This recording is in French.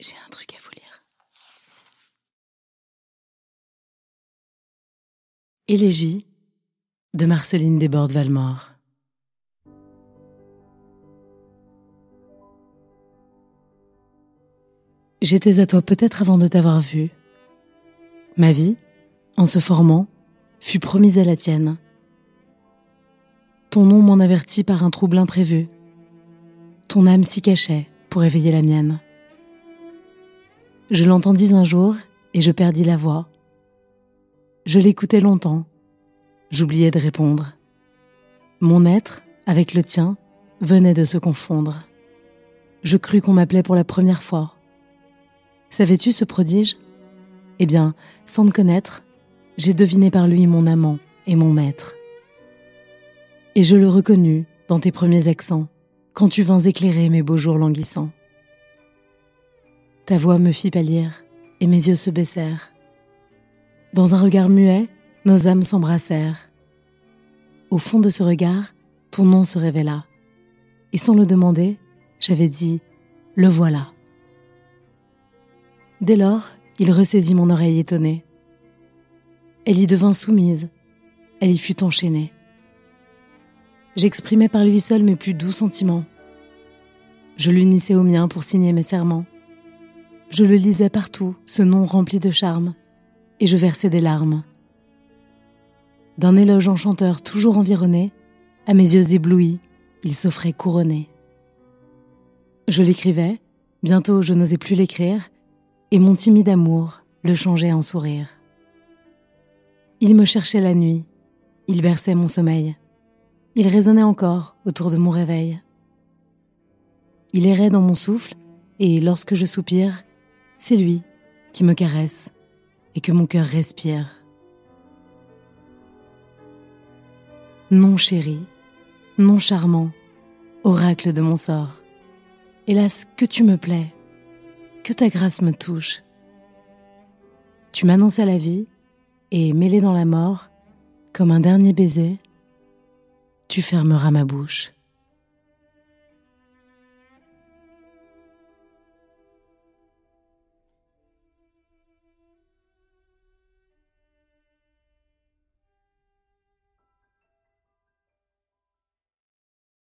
J'ai un truc à vous lire. Élégie de Marceline Desbordes-Valmore. J'étais à toi peut-être avant de t'avoir vu. Ma vie, en se formant, fut promise à la tienne. Ton nom m'en avertit par un trouble imprévu. Ton âme s'y cachait pour éveiller la mienne. Je l'entendis un jour et je perdis la voix. Je l'écoutais longtemps. J'oubliais de répondre. Mon être, avec le tien, venait de se confondre. Je crus qu'on m'appelait pour la première fois. Savais-tu ce prodige? Eh bien, sans te connaître, j'ai deviné par lui mon amant et mon maître. Et je le reconnus dans tes premiers accents, quand tu vins éclairer mes beaux jours languissants. Ta voix me fit pâlir, et mes yeux se baissèrent. Dans un regard muet, nos âmes s'embrassèrent. Au fond de ce regard, ton nom se révéla, et sans le demander, j'avais dit Le voilà. Dès lors, il ressaisit mon oreille étonnée. Elle y devint soumise, elle y fut enchaînée. J'exprimais par lui seul mes plus doux sentiments. Je l'unissais au mien pour signer mes serments. Je le lisais partout, ce nom rempli de charme, et je versais des larmes. D'un éloge enchanteur toujours environné, à mes yeux éblouis, il s'offrait couronné. Je l'écrivais, bientôt je n'osais plus l'écrire, et mon timide amour le changeait en sourire. Il me cherchait la nuit, il berçait mon sommeil, il résonnait encore autour de mon réveil. Il errait dans mon souffle, et lorsque je soupire, c'est lui qui me caresse et que mon cœur respire. Non chéri, non charmant, oracle de mon sort, hélas que tu me plais, que ta grâce me touche. Tu m'annonçais la vie, et mêlé dans la mort, comme un dernier baiser, tu fermeras ma bouche.